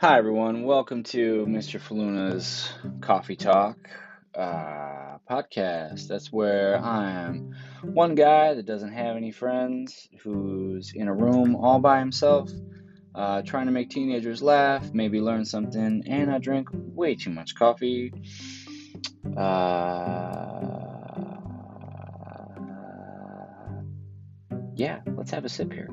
Hi, everyone. Welcome to Mr. Faluna's Coffee Talk uh, podcast. That's where I'm one guy that doesn't have any friends, who's in a room all by himself, uh, trying to make teenagers laugh, maybe learn something, and I drink way too much coffee. Uh, yeah, let's have a sip here.